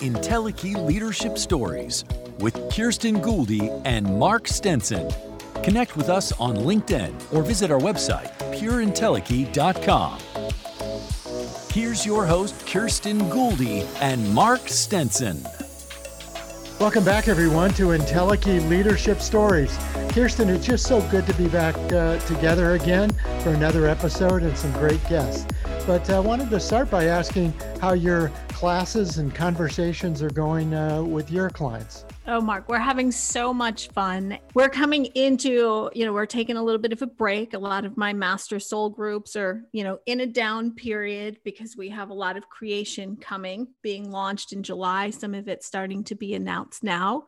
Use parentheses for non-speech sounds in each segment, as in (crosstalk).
Entelechy Leadership Stories with Kirsten Gouldy and Mark Stenson. Connect with us on LinkedIn or visit our website, pureentelechy.com. Here's your host, Kirsten Gouldy and Mark Stenson. Welcome back, everyone, to Entelechy Leadership Stories. Kirsten, it's just so good to be back uh, together again for another episode and some great guests. But I uh, wanted to start by asking how your classes and conversations are going uh, with your clients. Oh, Mark, we're having so much fun. We're coming into, you know, we're taking a little bit of a break. A lot of my master soul groups are, you know, in a down period because we have a lot of creation coming, being launched in July. Some of it starting to be announced now.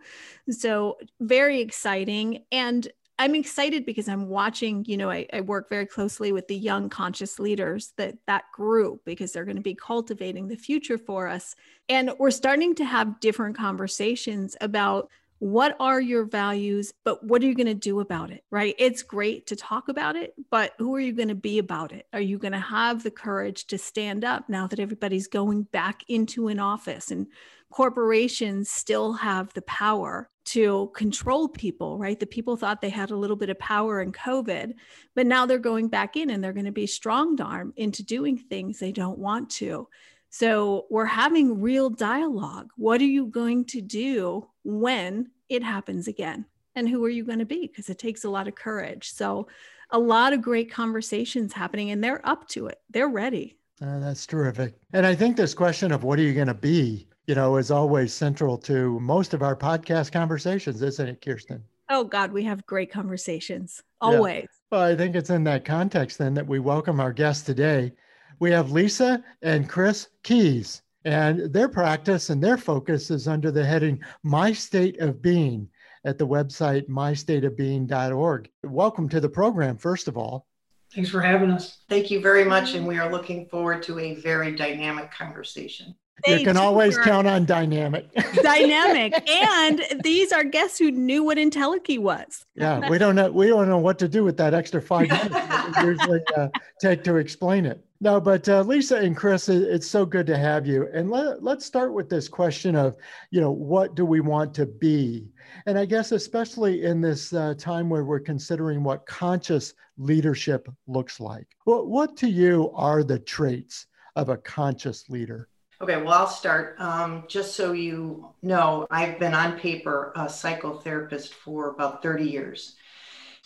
So, very exciting. And I'm excited because I'm watching, you know, I, I, work very closely with the young conscious leaders that that group because they're going to be cultivating the future for us. And we're starting to have different conversations about what are your values, but what are you going to do about it? Right? It's great to talk about it, but who are you going to be about it? Are you going to have the courage to stand up now that everybody's going back into an office and corporations still have the power to control people, right? The people thought they had a little bit of power in COVID, but now they're going back in and they're going to be strong arm into doing things they don't want to. So we're having real dialogue. What are you going to do when it happens again? And who are you going to be? Because it takes a lot of courage. So a lot of great conversations happening and they're up to it. They're ready. Uh, that's terrific. And I think this question of what are you going to be you know, is always central to most of our podcast conversations, isn't it, Kirsten? Oh, God, we have great conversations always. Yeah. Well, I think it's in that context then that we welcome our guests today. We have Lisa and Chris Keys, and their practice and their focus is under the heading My State of Being at the website mystateofbeing.org. Welcome to the program, first of all. Thanks for having us. Thank you very much. And we are looking forward to a very dynamic conversation you can always count on dynamic. (laughs) dynamic, and these are guests who knew what Entelechy was. yeah, we don't know. We don't know what to do with that extra five (laughs) minutes usually uh, take to explain it. No, but uh, Lisa and Chris, it's so good to have you. And let, let's start with this question of, you know, what do we want to be? And I guess especially in this uh, time where we're considering what conscious leadership looks like. What, what to you are the traits of a conscious leader? Okay, well, I'll start. Um, just so you know, I've been on paper a psychotherapist for about 30 years.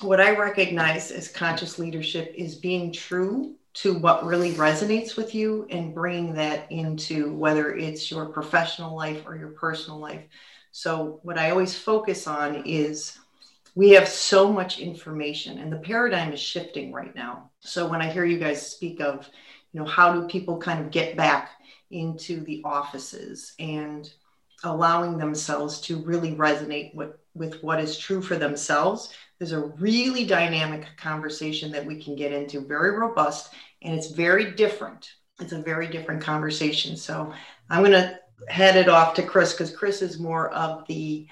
What I recognize as conscious leadership is being true to what really resonates with you and bringing that into whether it's your professional life or your personal life. So, what I always focus on is we have so much information and the paradigm is shifting right now. So, when I hear you guys speak of, you know, how do people kind of get back? Into the offices and allowing themselves to really resonate with, with what is true for themselves. There's a really dynamic conversation that we can get into, very robust, and it's very different. It's a very different conversation. So I'm going to head it off to Chris because Chris is more of the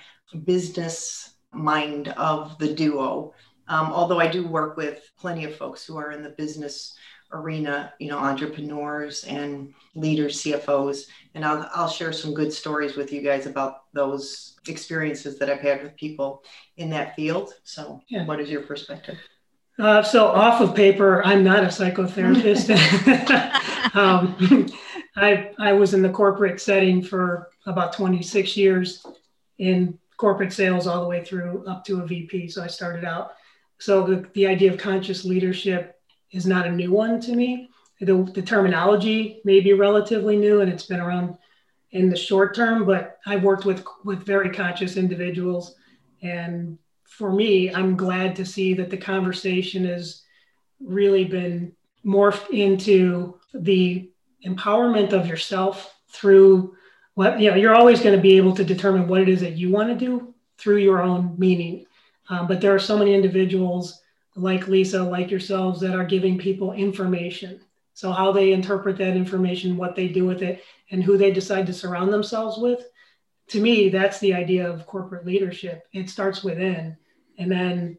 business mind of the duo. Um, although I do work with plenty of folks who are in the business arena, you know, entrepreneurs and leaders, CFOs, and I'll, I'll share some good stories with you guys about those experiences that I've had with people in that field. So, yeah. what is your perspective? Uh, so, off of paper, I'm not a psychotherapist. (laughs) um, I, I was in the corporate setting for about 26 years in corporate sales, all the way through up to a VP. So, I started out. So, the, the idea of conscious leadership is not a new one to me. The, the terminology may be relatively new and it's been around in the short term, but I've worked with with very conscious individuals, and for me, I'm glad to see that the conversation has really been morphed into the empowerment of yourself through what you know. You're always going to be able to determine what it is that you want to do through your own meaning, um, but there are so many individuals like Lisa, like yourselves, that are giving people information. So, how they interpret that information, what they do with it, and who they decide to surround themselves with. To me, that's the idea of corporate leadership. It starts within. And then,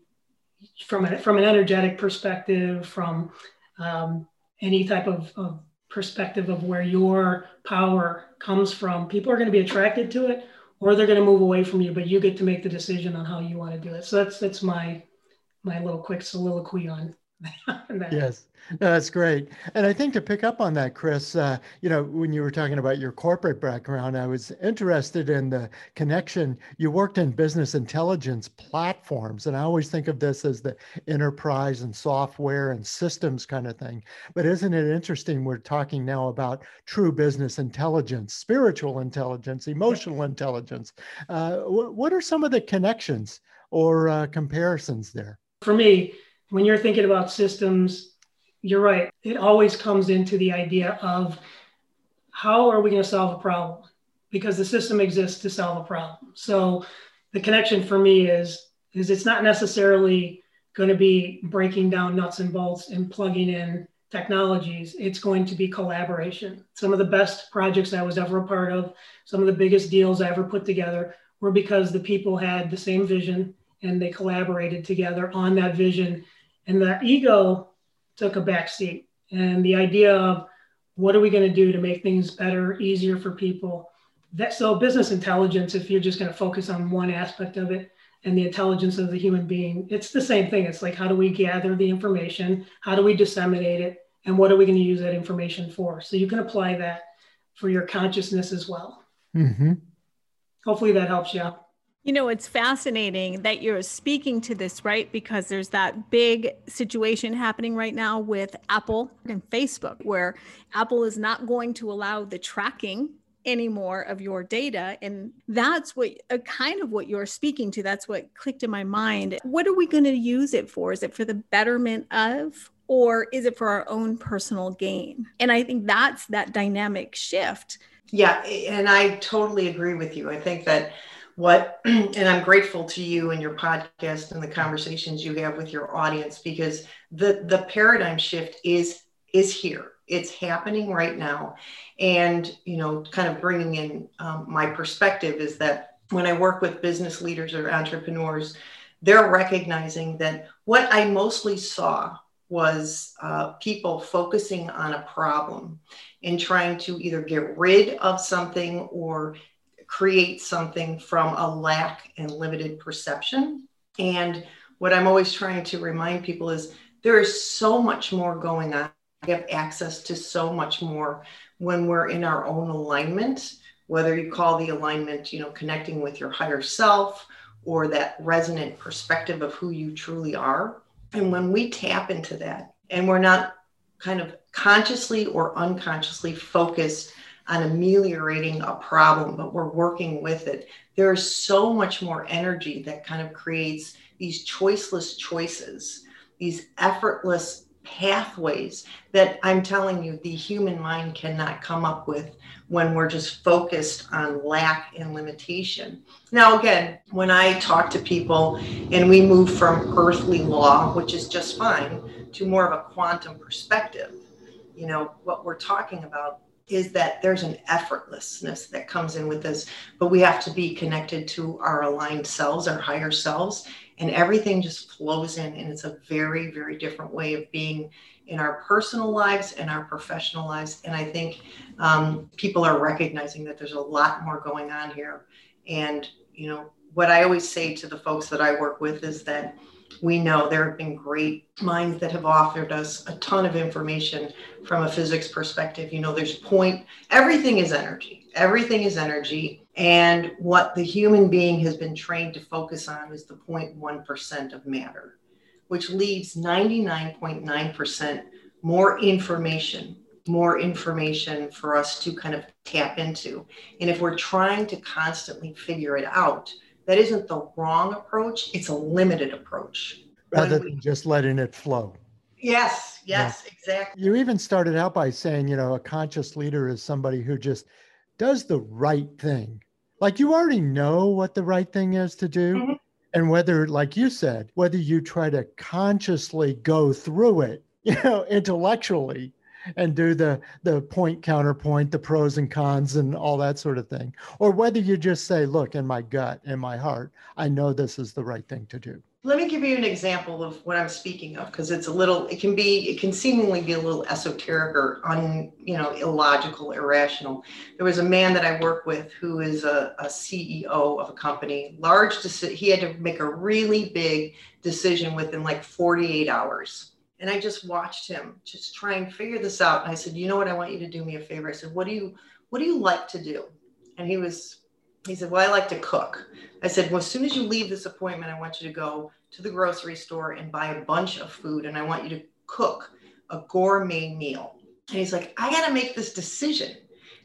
from, a, from an energetic perspective, from um, any type of, of perspective of where your power comes from, people are going to be attracted to it or they're going to move away from you, but you get to make the decision on how you want to do it. So that's that's my my little quick soliloquy (laughs) on that. Yes. No, that's great. And I think to pick up on that, Chris, uh, you know, when you were talking about your corporate background, I was interested in the connection. You worked in business intelligence platforms, and I always think of this as the enterprise and software and systems kind of thing. But isn't it interesting? We're talking now about true business intelligence, spiritual intelligence, emotional intelligence. Uh, what are some of the connections or uh, comparisons there? For me, when you're thinking about systems, you're right. It always comes into the idea of how are we going to solve a problem? Because the system exists to solve a problem. So the connection for me is is it's not necessarily going to be breaking down nuts and bolts and plugging in technologies. It's going to be collaboration. Some of the best projects I was ever a part of, some of the biggest deals I ever put together were because the people had the same vision and they collaborated together on that vision. And the ego took a back seat. And the idea of what are we going to do to make things better, easier for people? That so business intelligence, if you're just going to focus on one aspect of it and the intelligence of the human being, it's the same thing. It's like how do we gather the information? How do we disseminate it? And what are we going to use that information for? So you can apply that for your consciousness as well. Mm-hmm. Hopefully that helps you out. You know, it's fascinating that you're speaking to this, right? Because there's that big situation happening right now with Apple and Facebook, where Apple is not going to allow the tracking anymore of your data. And that's what uh, kind of what you're speaking to. That's what clicked in my mind. What are we going to use it for? Is it for the betterment of, or is it for our own personal gain? And I think that's that dynamic shift. Yeah. And I totally agree with you. I think that what (clears throat) and i'm grateful to you and your podcast and the conversations you have with your audience because the the paradigm shift is is here. It's happening right now. And you know kind of bringing in um, my perspective is that when i work with business leaders or entrepreneurs they're recognizing that what i mostly saw was uh, people focusing on a problem and trying to either get rid of something or create something from a lack and limited perception. And what I'm always trying to remind people is there is so much more going on. We have access to so much more when we're in our own alignment, whether you call the alignment, you know, connecting with your higher self or that resonant perspective of who you truly are. And when we tap into that and we're not kind of consciously or unconsciously focused on ameliorating a problem, but we're working with it. There is so much more energy that kind of creates these choiceless choices, these effortless pathways that I'm telling you, the human mind cannot come up with when we're just focused on lack and limitation. Now, again, when I talk to people and we move from earthly law, which is just fine, to more of a quantum perspective, you know, what we're talking about is that there's an effortlessness that comes in with this, but we have to be connected to our aligned selves, our higher selves, and everything just flows in. And it's a very, very different way of being in our personal lives and our professional lives. And I think um, people are recognizing that there's a lot more going on here. And, you know, what I always say to the folks that I work with is that we know there have been great minds that have offered us a ton of information from a physics perspective. You know, there's point, everything is energy, everything is energy. And what the human being has been trained to focus on is the 0.1% of matter, which leaves 99.9% more information more information for us to kind of tap into. And if we're trying to constantly figure it out, that isn't the wrong approach, it's a limited approach. Rather we, than just letting it flow. Yes, yes, yeah. exactly. You even started out by saying, you know, a conscious leader is somebody who just does the right thing. Like you already know what the right thing is to do. Mm-hmm. And whether, like you said, whether you try to consciously go through it, (laughs) you know, intellectually and do the the point counterpoint the pros and cons and all that sort of thing or whether you just say look in my gut in my heart i know this is the right thing to do let me give you an example of what I'm speaking of because it's a little, it can be, it can seemingly be a little esoteric or un, you know, illogical, irrational. There was a man that I work with who is a, a CEO of a company, large, he had to make a really big decision within like 48 hours. And I just watched him just try and figure this out. And I said, you know what? I want you to do me a favor. I said, what do you, what do you like to do? And he was he said, Well, I like to cook. I said, Well, as soon as you leave this appointment, I want you to go to the grocery store and buy a bunch of food, and I want you to cook a gourmet meal. And he's like, I got to make this decision.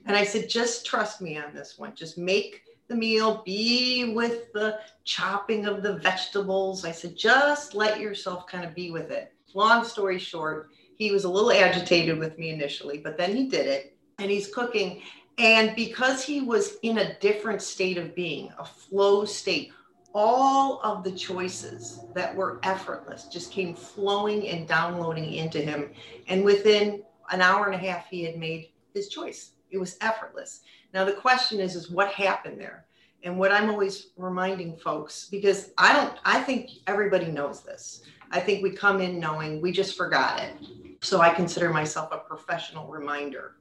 And I said, Just trust me on this one. Just make the meal, be with the chopping of the vegetables. I said, Just let yourself kind of be with it. Long story short, he was a little agitated with me initially, but then he did it and he's cooking and because he was in a different state of being, a flow state, all of the choices that were effortless just came flowing and downloading into him. And within an hour and a half, he had made his choice. It was effortless. Now the question is, is what happened there? And what I'm always reminding folks, because I don't, I think everybody knows this. I think we come in knowing we just forgot it. So I consider myself a professional reminder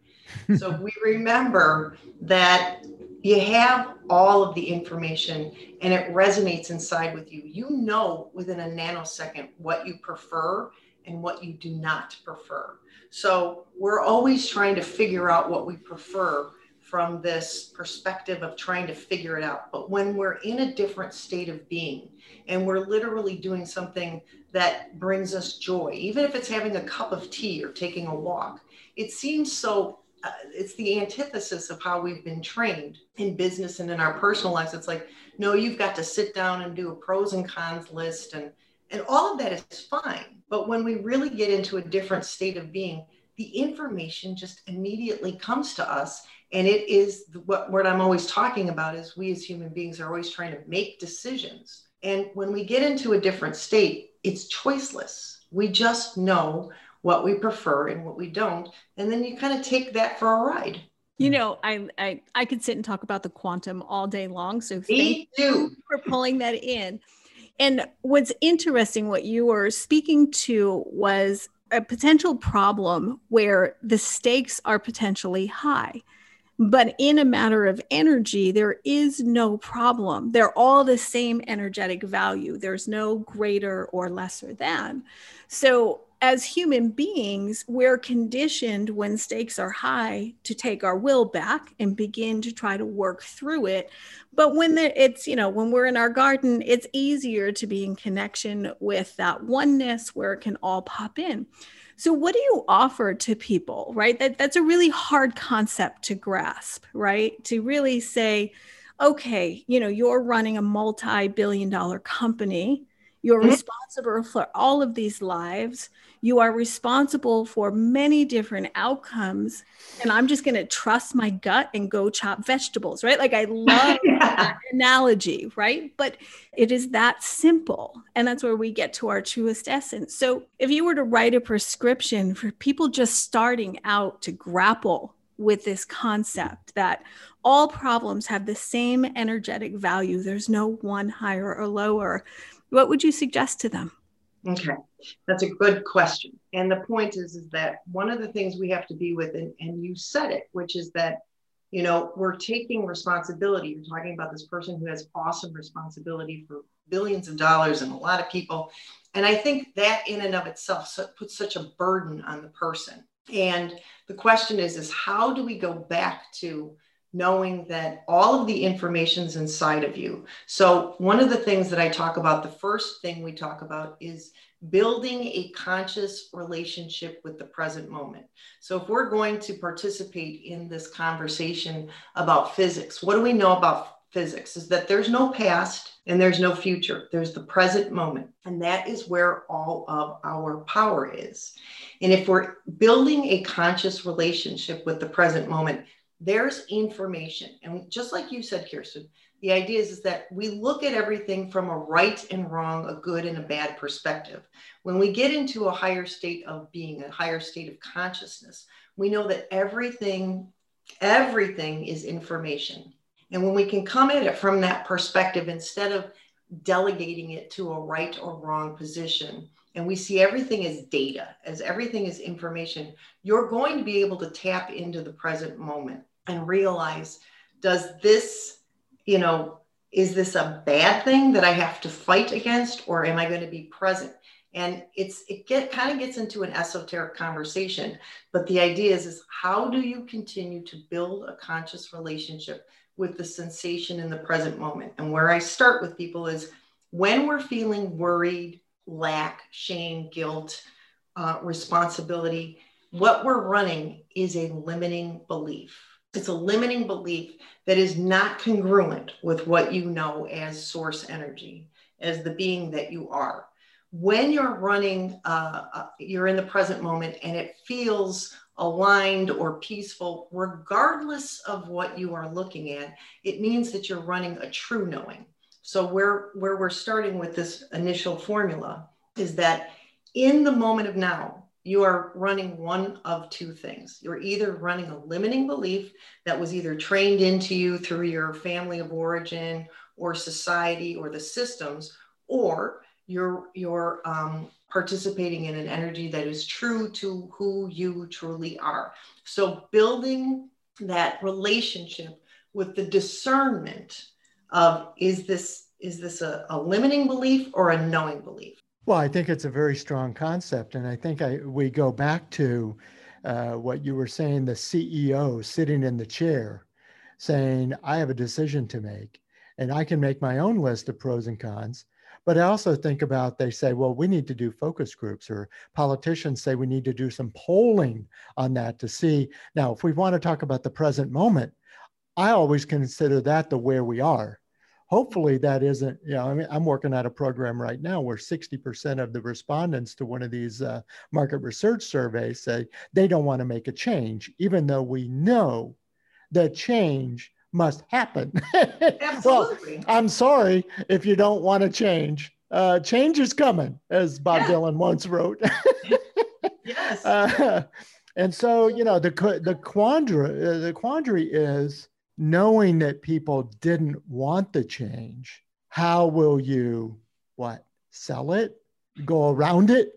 so (laughs) we remember that you have all of the information and it resonates inside with you. You know within a nanosecond what you prefer and what you do not prefer. So we're always trying to figure out what we prefer from this perspective of trying to figure it out. But when we're in a different state of being and we're literally doing something that brings us joy, even if it's having a cup of tea or taking a walk, it seems so uh, it's the antithesis of how we've been trained in business and in our personal lives. It's like, no, you've got to sit down and do a pros and cons list, and and all of that is fine. But when we really get into a different state of being, the information just immediately comes to us, and it is what what I'm always talking about is we as human beings are always trying to make decisions, and when we get into a different state, it's choiceless. We just know what we prefer and what we don't. And then you kind of take that for a ride. You know i i, I could sit and talk about the quantum all day long so Me thank too. you for pulling that in. And what's interesting what you were speaking to was a potential problem where the stakes are potentially high but in a matter of energy, there is no problem. They're all the same energetic value. There's no greater or lesser than. So as human beings, we're conditioned when stakes are high to take our will back and begin to try to work through it. But when the, it's, you know, when we're in our garden, it's easier to be in connection with that oneness where it can all pop in. So, what do you offer to people, right? That, that's a really hard concept to grasp, right? To really say, okay, you know, you're running a multi billion dollar company you're mm-hmm. responsible for all of these lives. You are responsible for many different outcomes. And I'm just going to trust my gut and go chop vegetables, right? Like I love (laughs) yeah. that analogy, right? But it is that simple. And that's where we get to our truest essence. So if you were to write a prescription for people just starting out to grapple with this concept that all problems have the same energetic value, there's no one higher or lower what would you suggest to them? Okay, that's a good question. And the point is, is that one of the things we have to be with, and, and you said it, which is that, you know, we're taking responsibility. You're talking about this person who has awesome responsibility for billions of dollars and a lot of people. And I think that in and of itself puts such a burden on the person. And the question is, is how do we go back to knowing that all of the information's inside of you. So one of the things that I talk about, the first thing we talk about is building a conscious relationship with the present moment. So if we're going to participate in this conversation about physics, what do we know about physics is that there's no past and there's no future. There's the present moment. And that is where all of our power is. And if we're building a conscious relationship with the present moment, there's information. And just like you said, Kirsten, the idea is, is that we look at everything from a right and wrong, a good and a bad perspective. When we get into a higher state of being, a higher state of consciousness, we know that everything, everything is information. And when we can come at it from that perspective, instead of delegating it to a right or wrong position and we see everything as data, as everything is information, you're going to be able to tap into the present moment and realize does this, you know, is this a bad thing that I have to fight against or am I going to be present? And it's it get kind of gets into an esoteric conversation, but the idea is is how do you continue to build a conscious relationship with the sensation in the present moment? And where I start with people is when we're feeling worried, lack, shame, guilt, uh, responsibility, what we're running is a limiting belief. It's a limiting belief that is not congruent with what you know as source energy, as the being that you are. When you're running, uh, uh, you're in the present moment and it feels aligned or peaceful, regardless of what you are looking at, it means that you're running a true knowing. So where, where we're starting with this initial formula is that in the moment of now, you are running one of two things. You're either running a limiting belief that was either trained into you through your family of origin or society or the systems, or you're you're um, participating in an energy that is true to who you truly are. So building that relationship with the discernment of is this is this a, a limiting belief or a knowing belief well i think it's a very strong concept and i think I, we go back to uh, what you were saying the ceo sitting in the chair saying i have a decision to make and i can make my own list of pros and cons. But i also think about they say well we need to do focus groups or politicians say we need to do some polling on that to see. Now if we want to talk about the present moment i always consider that the where we are hopefully that isn't you know i mean i'm working at a program right now where 60% of the respondents to one of these uh, market research surveys say they don't want to make a change even though we know that change must happen (laughs) Absolutely. well i'm sorry if you don't want to change uh, change is coming as bob yeah. dylan once wrote (laughs) yes uh, and so you know the the quandary uh, the quandary is knowing that people didn't want the change, how will you what? Sell it, go around it,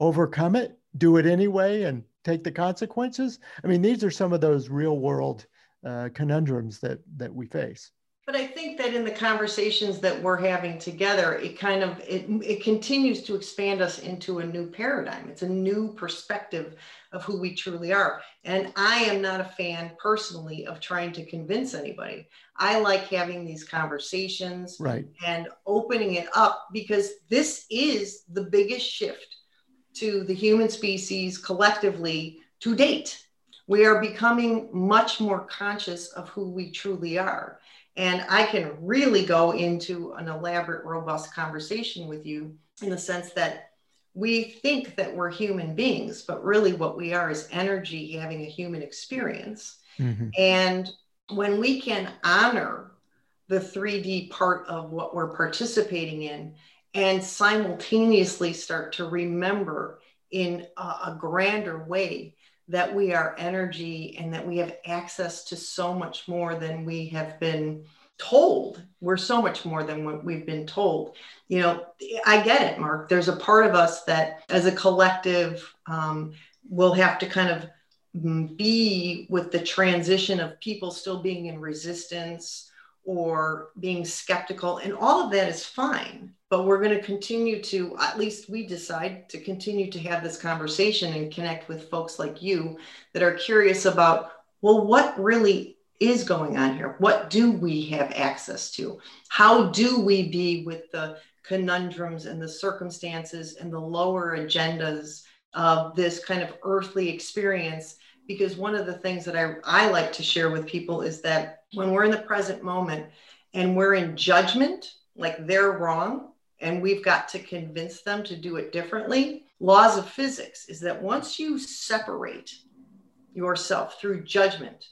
overcome it, do it anyway, and take the consequences? I mean, these are some of those real world uh, conundrums that that we face. But I think that in the conversations that we're having together, it kind of it, it continues to expand us into a new paradigm. It's a new perspective of who we truly are. And I am not a fan personally of trying to convince anybody. I like having these conversations right. and opening it up because this is the biggest shift to the human species collectively to date. We are becoming much more conscious of who we truly are. And I can really go into an elaborate, robust conversation with you in the sense that we think that we're human beings, but really what we are is energy having a human experience. Mm-hmm. And when we can honor the 3D part of what we're participating in and simultaneously start to remember in a, a grander way that we are energy and that we have access to so much more than we have been told. We're so much more than what we've been told. You know i get it mark. There's a part of us that as a collective um, will have to kind of be with the transition of people still being in resistance or being skeptical and all of that is fine but we're going to continue to at least we decide to continue to have this conversation and connect with folks like you that are curious about well what really is going on here? What do we have access to? How do we be with the conundrums and the circumstances and the lower agendas of this kind of earthly experience? Because one of the things that I, I like to share with people is that when we're in the present moment and we're in judgment, like they're wrong, and we've got to convince them to do it differently. Laws of physics is that once you separate yourself through judgment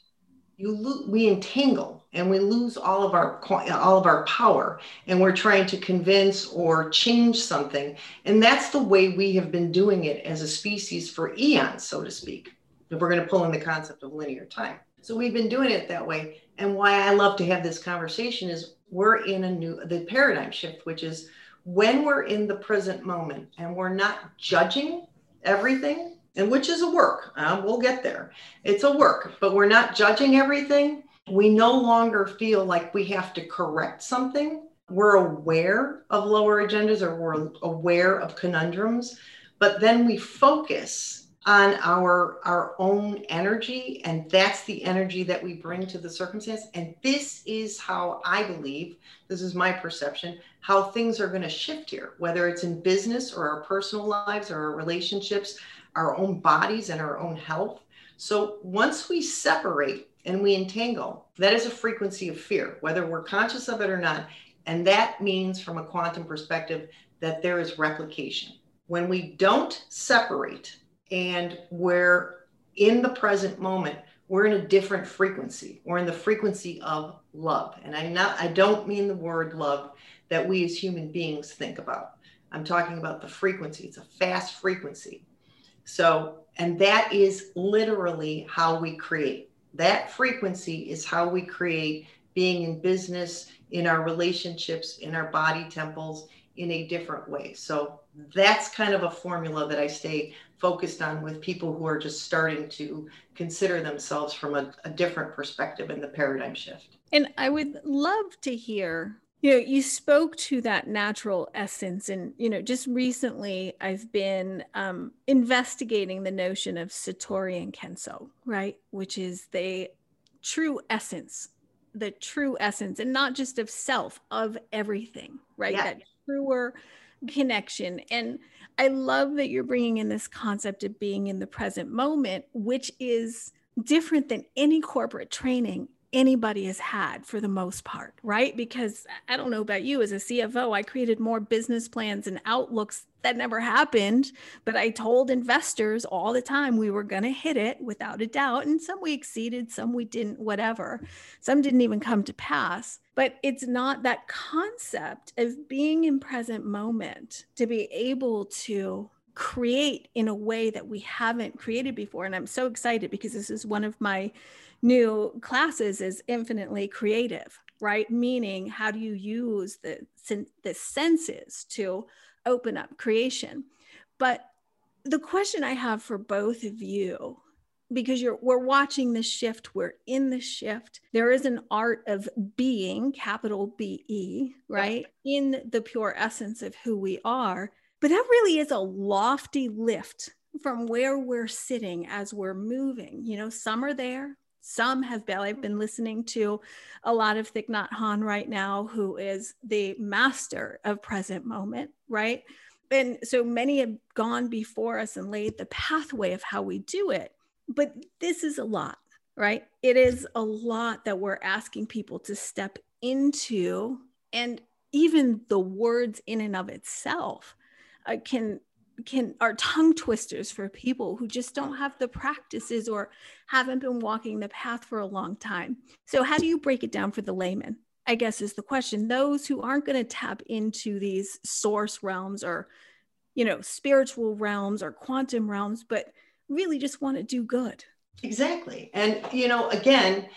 you lo- we entangle and we lose all of our all of our power and we're trying to convince or change something and that's the way we have been doing it as a species for eons so to speak if we're going to pull in the concept of linear time so we've been doing it that way. And why i love to have this conversation is we're in a new the paradigm shift which is when we're in the present moment and we're not judging everything and which is a work uh, we'll get there. It's a work but we're not judging everything. We no longer feel like we have to correct something. We're aware of lower agendas or we're aware of conundrums but then we focus on our our own energy and that's the energy that we bring to the circumstance. And this is how i believe this is my perception how things are going to shift here whether it's in business or our personal lives or our relationships our own bodies and our own health. So once we separate and we entangle that is a frequency of fear whether we're conscious of it or not. And that means from a quantum perspective that there is replication. When we don't separate and we're in the present moment we're in a different frequency. We're in the frequency of love. And i not i don't mean the word love that we as human beings think about. I'm talking about the frequency. It's a fast frequency. So and that is literally how we create. That frequency is how we create being in business in our relationships in our body temples in a different way. So that's kind of a formula that i stay focused on with people who are just starting to consider themselves from a, a different perspective in the paradigm shift. And I would love to hear you know you spoke to that natural essence and you know just recently i've been um, investigating the notion of satori and kensho right which is the true essence the true essence and not just of self of everything right yeah. that truer connection and I love that you're bringing in this concept of being in the present moment, which is different than any corporate training anybody has had for the most part, right? Because I don't know about you as a CFO, I created more business plans and outlooks that never happened, but I told investors all the time we were going to hit it without a doubt. And some we exceeded, some we didn't, whatever. Some didn't even come to pass. But it's not that concept of being in present moment to be able to create in a way that we haven't created before and i'm so excited because this is one of my new classes is infinitely creative, right? Meaning, how do you use the, the senses to open up creation? But the question I have for both of you, because you're we're watching the shift, we're in the shift. There is an art of being, capital B E, right? In the pure essence of who we are. But that really is a lofty lift from where we're sitting as we're moving. You know, some are there, some have been, I've been listening to a lot of Thich Nhat Hanh right now, who is the master of present moment, right? And so many have gone before us and laid the pathway of how we do it. But this is a lot, right? It is a lot that we're asking people to step into. And even the words in and of itself uh, can can are tongue twisters for people who just don't have the practices or haven't been walking the path for a long time. So how do you break it down for the layman? I guess is the question. Those who aren't going to tap into these source realms or you know, spiritual realms or quantum realms but really just want to do good. Exactly. And you know, again,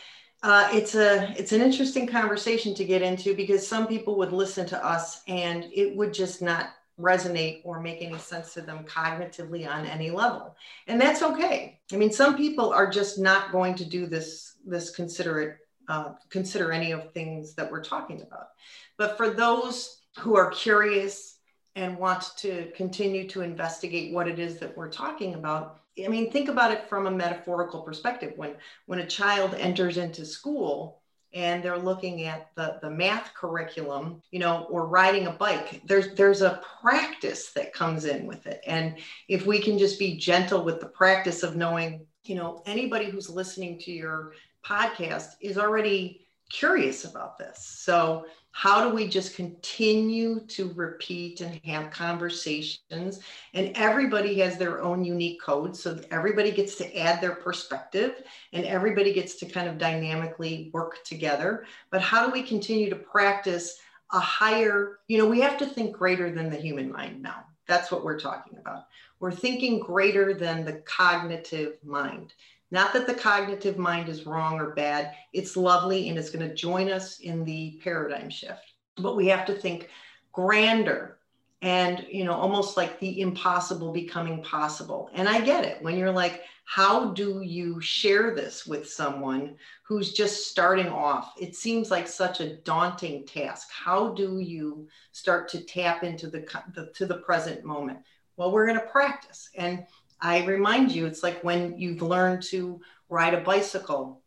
uh, it's a it's an interesting conversation to get into because some people would listen to us and it would just not resonate or make any sense to them cognitively on any level and that's okay i mean some people are just not going to do this this considerate uh, consider any of things that we're talking about but for those who are curious and want to continue to investigate what it is that we're talking about i mean think about it from a metaphorical perspective when when a child enters into school and they're looking at the, the math curriculum, you know, or riding a bike, there's there's a practice that comes in with it. And if we can just be gentle with the practice of knowing, you know, anybody who's listening to your podcast is already curious about this. So how do we just continue to repeat and have conversations? And everybody has their own unique code so everybody gets to add their perspective and everybody gets to kind of dynamically work together. But how do we continue to practice a higher you know we have to think greater than the human mind now. That's what we're talking about. We're thinking greater than the cognitive mind Not that the cognitive mind is wrong or bad. It's lovely and it's going to join us in the paradigm shift. But we have to think grander and you know almost like the impossible becoming possible. And i get it when you're like how do you share this with someone who's just starting off? It seems like such a daunting task. How do you start to tap into the, the to the present moment? Well we're going to practice. And i remind you it's like when you've learned to ride a bicycle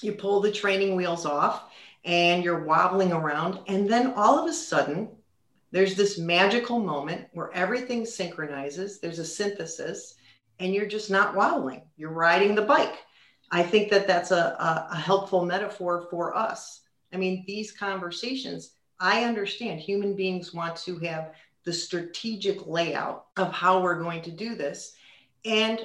you pull the training wheels off and you're wobbling around and then all of a sudden there's this magical moment where everything synchronizes, there's a synthesis, and you're just not wobbling. You're riding the bike. I think that that's a, a, a helpful metaphor for us. I mean, these conversations, I understand human beings want to have the strategic layout of how we're going to do this. And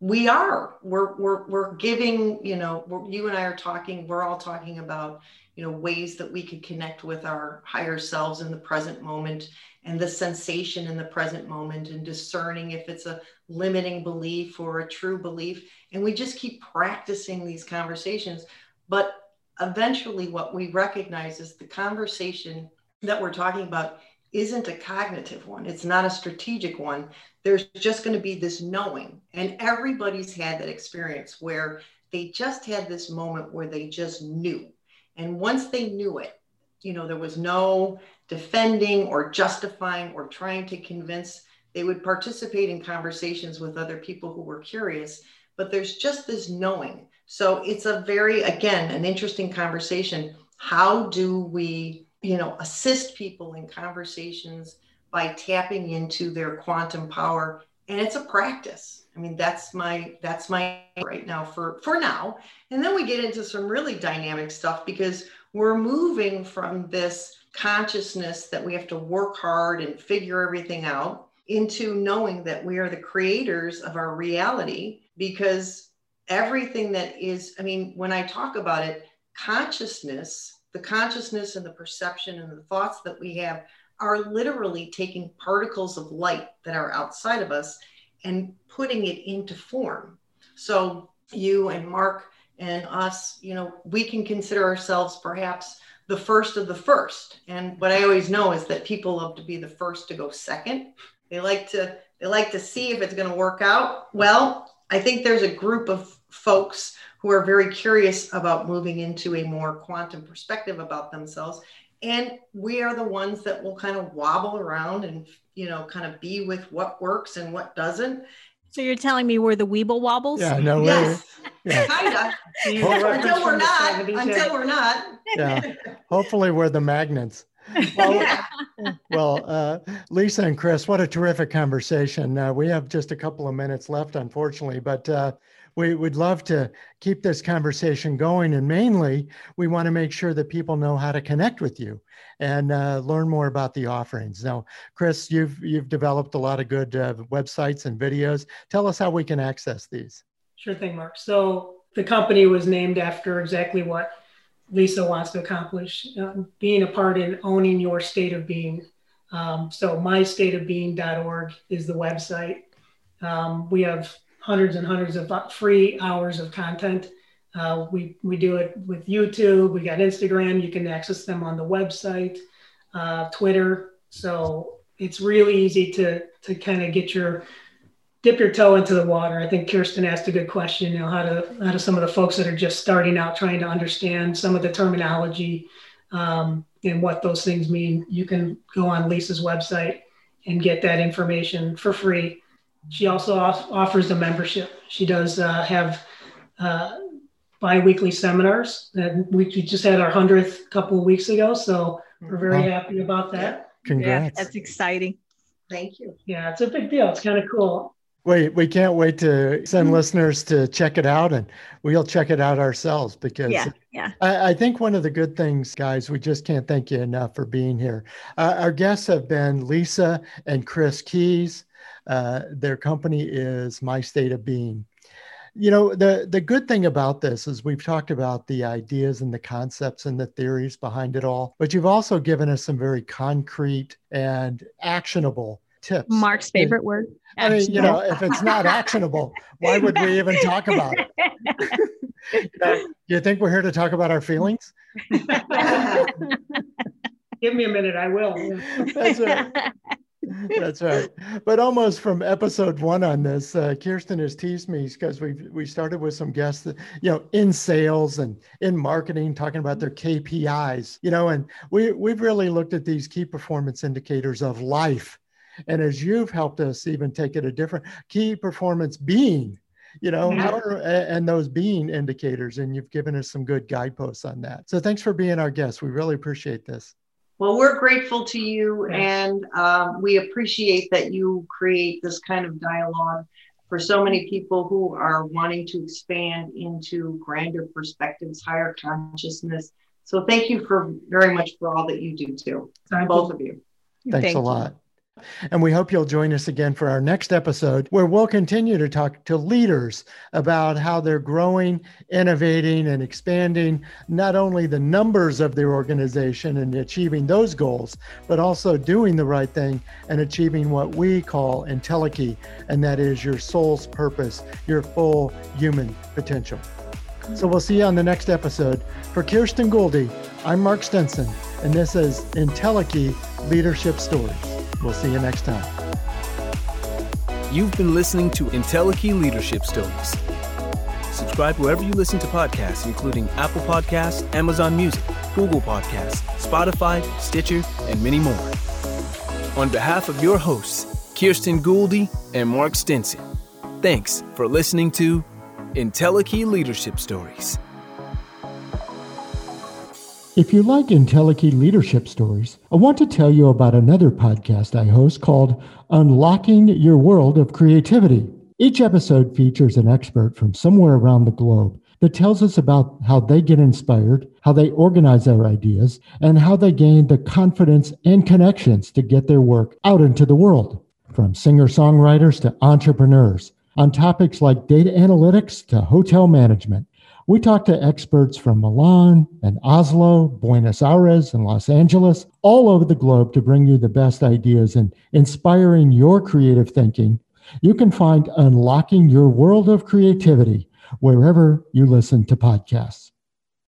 we are, we're, we're, we're giving, you know, you and I are talking, we're all talking about you know ways that we could connect with our higher selves in the present moment and the sensation in the present moment and discerning if it's a limiting belief or a true belief. And we just keep practicing these conversations. But eventually what we recognize is the conversation that we're talking about isn't a cognitive one it's not a strategic one there's just going to be this knowing and everybody's had that experience where they just had this moment where they just knew and once they knew it, you know, there was no defending or justifying or trying to convince. They would participate in conversations with other people who were curious, but there's just this knowing. So it's a very, again, an interesting conversation. How do we, you know, assist people in conversations by tapping into their quantum power? And it's a practice I mean, that's my that's my right now for for now. And then we get into some really dynamic stuff because we're moving from this consciousness that we have to work hard and figure everything out into knowing that we are the creators of our reality because everything that is I mean, when I talk about it, consciousness, the consciousness and the perception and the thoughts that we have are literally taking particles of light that are outside of us and putting it into form. So you and Mark and us, you know, we can consider ourselves perhaps the first of the first. And what I always know is that people love to be the first to go second. They like to they like to see if it's going to work out. Well, I think there's a group of folks who are very curious about moving into a more quantum perspective about themselves. And we are the ones that will kind of wobble around and you know kind of be with what works and what doesn't. So you're telling me we're the weeble wobbles? Yeah no yes. yeah. (laughs) kind of until we're not until we're not. Yeah. Hopefully we're the magnets. (laughs) Well, well uh, lisa and chris what a terrific conversation. Uh, we have just a couple of minutes left unfortunately but uh, we would love to keep this conversation going. And mainly, we want to make sure that people know how to connect with you and uh, learn more about the offerings. Now, Chris, you've you've developed a lot of good uh, websites and videos. Tell us how we can access these. Sure thing, Mark. So the company was named after exactly what Lisa wants to accomplish: um, being a part in owning your state of being. Um, so mystateofbeing.org is the website. Um, we have hundreds and hundreds of free hours of content. Uh, we, we do it with YouTube. We got Instagram. You can access them on the website, uh, Twitter. So it's really easy to, to kind of get your, dip your toe into the water. I think Kirsten asked a good question, you know, how to, how do some of the folks that are just starting out trying to understand some of the terminology um, and what those things mean. You can go on Lisa's website and get that information for free she also offers a membership. She does uh, have uh, bi-weekly seminars that we just had our 100th couple of weeks ago. So we're very happy about that. Congrats. Yeah, that's exciting. Thank you. Yeah, it's a big deal. It's kind of cool. We, we can't wait to send mm-hmm. listeners to check it out and we'll check it out ourselves because yeah, yeah. I, I, think one of the good things, guys, we just can't thank you enough for being here. Uh, our guests have been Lisa and Chris Keys. Uh, their company is My State of Being. You know, the, the good thing about this is we've talked about the ideas and the concepts and the theories behind it all, but you've also given us some very concrete and actionable tips. Mark's favorite word. I mean, you know, if it's not actionable, why would we even talk about it? (laughs) you know, do you think we're here to talk about our feelings? (laughs) Give me a minute, I will. That's right. (laughs) That's right. But almost from episode one on this, uh, Kirsten has teased me because we we started with some guests, that, you know, in sales and in marketing, talking about their KPIs, you know, and we we've really looked at these key performance indicators of life, and as you've helped us even take it a different key performance being, you know, Yeah. how are, and those being indicators, and you've given us some good guideposts on that. So thanks for being our guest. We really appreciate this. Well, we're grateful to you, and um, we appreciate that you create this kind of dialogue for so many people who are wanting to expand into grander perspectives, higher consciousness. So, thank you for very much for all that you do too, Thank both you. of you. Thanks Thank a you. lot. And we hope you'll join us again for our next episode, where we'll continue to talk to leaders about how they're growing, innovating, and expanding not only the numbers of their organization and achieving those goals, but also doing the right thing and achieving what we call Entelechy, and that is your soul's purpose, your full human potential. So we'll see you on the next episode. For Kirsten Gouldy, I'm Mark Stinson, and this is Entelechy Leadership Stories. We'll see you next time. You've been listening to Entelechy Leadership Stories. Subscribe wherever you listen to podcasts, including Apple Podcasts, Amazon Music, Google Podcasts, Spotify, Stitcher, and many more. On behalf of your hosts, Kirsten Gouldy and Mark Stinson, thanks for listening to Entelechy Leadership Stories. If you like Entelechy leadership stories, I want to tell you about another podcast I host called Unlocking Your World of Creativity. Each episode features an expert from somewhere around the globe that tells us about how they get inspired, how they organize their ideas, and how they gain the confidence and connections to get their work out into the world. From singer songwriters to entrepreneurs, on topics like data analytics to hotel management. We talk to experts from Milan and Oslo, Buenos Aires, and Los Angeles, all over the globe to bring you the best ideas and inspiring your creative thinking. You can find Unlocking Your World of Creativity wherever you listen to podcasts.